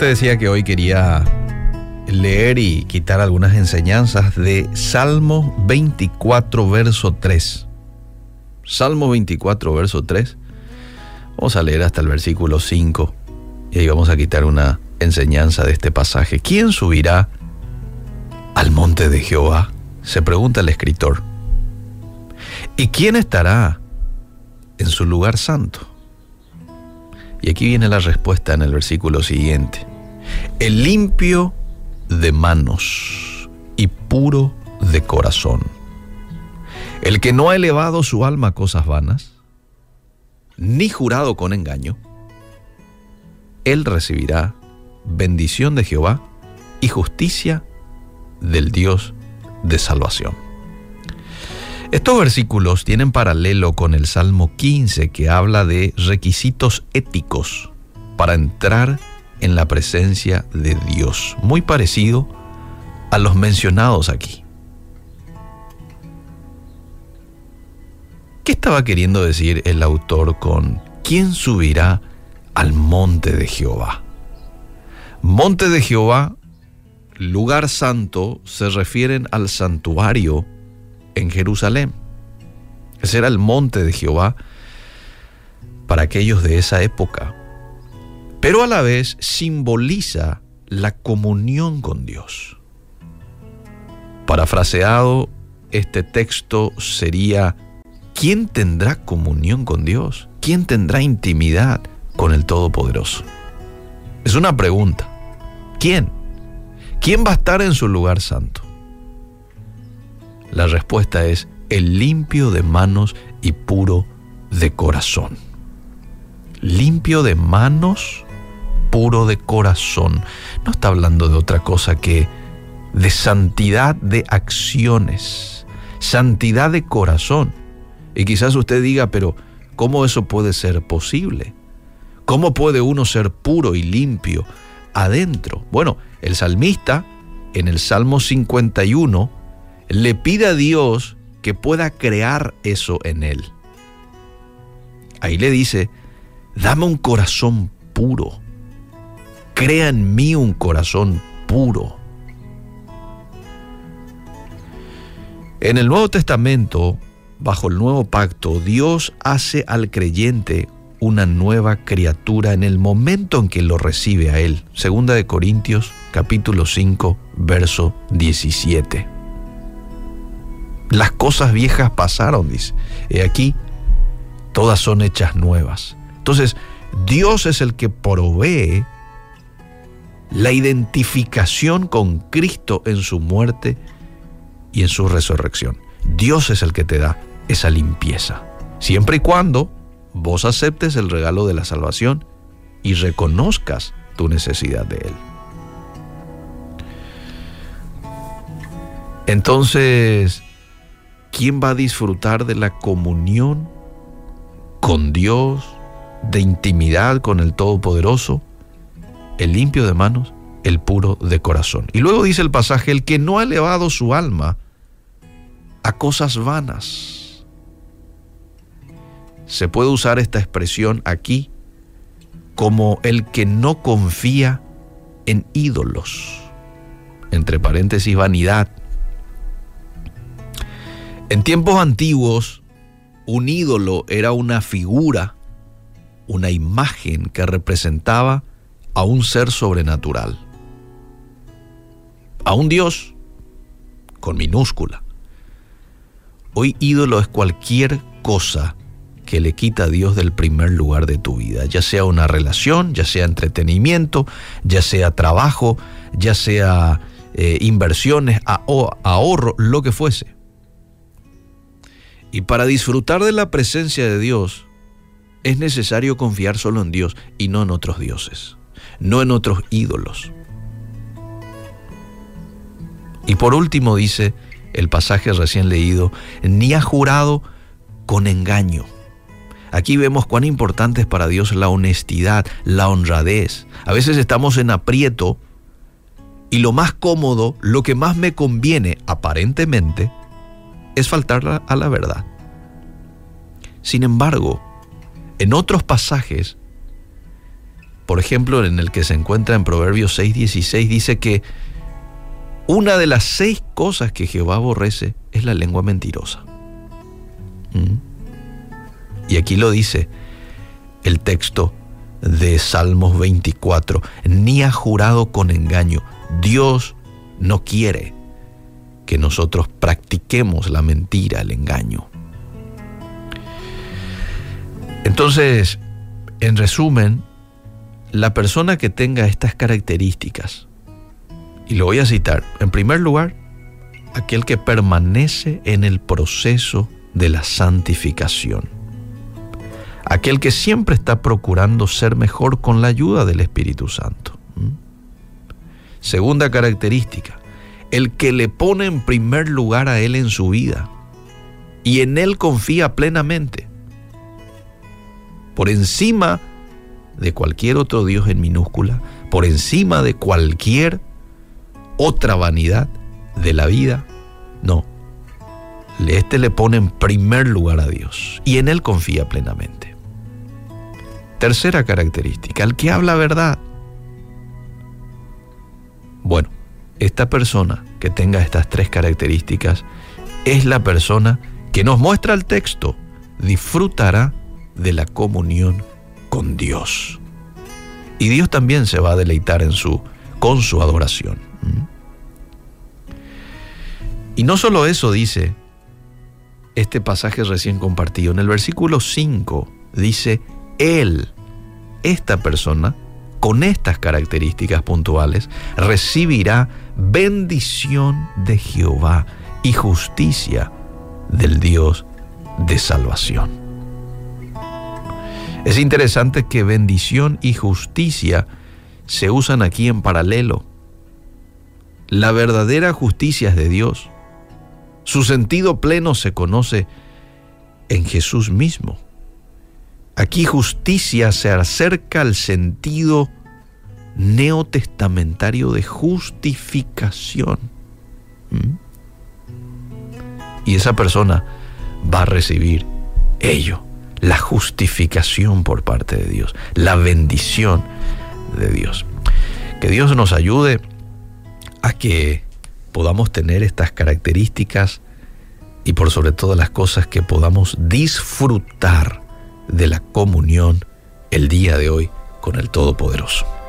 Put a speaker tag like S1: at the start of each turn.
S1: te decía que hoy quería leer y quitar algunas enseñanzas de Salmo 24, verso 3. Salmo 24, verso 3. Vamos a leer hasta el versículo 5 y ahí vamos a quitar una enseñanza de este pasaje. ¿Quién subirá al monte de Jehová? Se pregunta el escritor. ¿Y quién estará en su lugar santo? Y aquí viene la respuesta en el versículo siguiente. El limpio de manos y puro de corazón. El que no ha elevado su alma a cosas vanas, ni jurado con engaño, él recibirá bendición de Jehová y justicia del Dios de salvación. Estos versículos tienen paralelo con el Salmo 15 que habla de requisitos éticos para entrar en la presencia de Dios, muy parecido a los mencionados aquí. ¿Qué estaba queriendo decir el autor con ¿quién subirá al monte de Jehová? Monte de Jehová, lugar santo, se refieren al santuario en Jerusalén. Ese era el monte de Jehová para aquellos de esa época. Pero a la vez simboliza la comunión con Dios. Parafraseado, este texto sería, ¿quién tendrá comunión con Dios? ¿Quién tendrá intimidad con el Todopoderoso? Es una pregunta. ¿Quién? ¿Quién va a estar en su lugar santo? La respuesta es el limpio de manos y puro de corazón. Limpio de manos, puro de corazón. No está hablando de otra cosa que de santidad de acciones, santidad de corazón. Y quizás usted diga, pero ¿cómo eso puede ser posible? ¿Cómo puede uno ser puro y limpio adentro? Bueno, el salmista en el Salmo 51 le pide a Dios que pueda crear eso en él. Ahí le dice, dame un corazón puro, crea en mí un corazón puro. En el Nuevo Testamento, bajo el nuevo pacto, Dios hace al creyente una nueva criatura en el momento en que lo recibe a él. Segunda de Corintios, capítulo 5, verso 17. Las cosas viejas pasaron, dice. Y aquí, todas son hechas nuevas. Entonces, Dios es el que provee la identificación con Cristo en su muerte y en su resurrección. Dios es el que te da esa limpieza. Siempre y cuando vos aceptes el regalo de la salvación y reconozcas tu necesidad de Él. Entonces, ¿quién va a disfrutar de la comunión con Dios, de intimidad con el Todopoderoso? El limpio de manos, el puro de corazón. Y luego dice el pasaje, el que no ha elevado su alma a cosas vanas. Se puede usar esta expresión aquí como el que no confía en ídolos, entre paréntesis vanidad, en tiempos antiguos, un ídolo era una figura, una imagen que representaba a un ser sobrenatural, a un Dios con minúscula. Hoy ídolo es cualquier cosa que le quita a Dios del primer lugar de tu vida, ya sea una relación, ya sea entretenimiento, ya sea trabajo, ya sea eh, inversiones, ahorro, lo que fuese. Y para disfrutar de la presencia de Dios, es necesario confiar solo en Dios y no en otros dioses, no en otros ídolos. Y por último dice el pasaje recién leído, ni ha jurado con engaño. Aquí vemos cuán importante es para Dios la honestidad, la honradez. A veces estamos en aprieto y lo más cómodo, lo que más me conviene aparentemente, es faltar a la verdad. Sin embargo, en otros pasajes por ejemplo, en el que se encuentra en Proverbios 6:16, dice que una de las seis cosas que Jehová aborrece es la lengua mentirosa. ¿Mm? Y aquí lo dice el texto de Salmos 24, ni ha jurado con engaño. Dios no quiere que nosotros practiquemos la mentira, el engaño. Entonces, en resumen, la persona que tenga estas características, y lo voy a citar, en primer lugar, aquel que permanece en el proceso de la santificación, aquel que siempre está procurando ser mejor con la ayuda del Espíritu Santo. Segunda característica, el que le pone en primer lugar a Él en su vida y en Él confía plenamente, por encima de cualquier otro Dios en minúscula, por encima de cualquier otra vanidad de la vida. No. Este le pone en primer lugar a Dios y en Él confía plenamente. Tercera característica, el que habla verdad. Bueno, esta persona que tenga estas tres características es la persona que nos muestra el texto, disfrutará de la comunión con Dios. Y Dios también se va a deleitar en su, con su adoración. ¿Mm? Y no solo eso dice este pasaje recién compartido. En el versículo 5 dice, Él, esta persona, con estas características puntuales, recibirá bendición de Jehová y justicia del Dios de salvación. Es interesante que bendición y justicia se usan aquí en paralelo. La verdadera justicia es de Dios. Su sentido pleno se conoce en Jesús mismo. Aquí justicia se acerca al sentido neotestamentario de justificación. ¿Mm? Y esa persona va a recibir ello la justificación por parte de Dios, la bendición de Dios. Que Dios nos ayude a que podamos tener estas características y por sobre todas las cosas que podamos disfrutar de la comunión el día de hoy con el Todopoderoso.